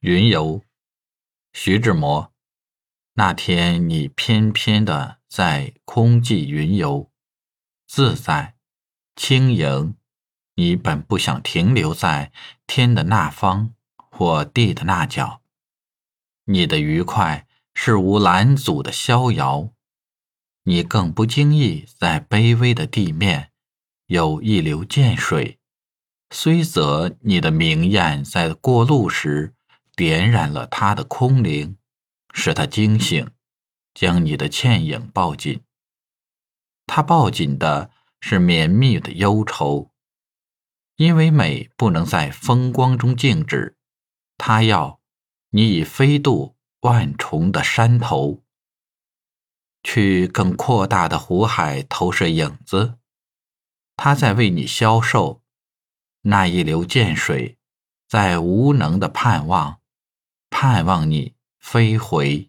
云游，徐志摩。那天你翩翩的在空际云游，自在、轻盈。你本不想停留在天的那方或地的那角。你的愉快是无拦阻的逍遥。你更不经意在卑微的地面有一流涧水，虽则你的明艳在过路时。点燃了他的空灵，使他惊醒，将你的倩影抱紧。他抱紧的是绵密的忧愁，因为美不能在风光中静止，他要你以飞渡万重的山头，去更扩大的湖海投射影子。他在为你消瘦，那一流涧水，在无能的盼望。盼望你飞回。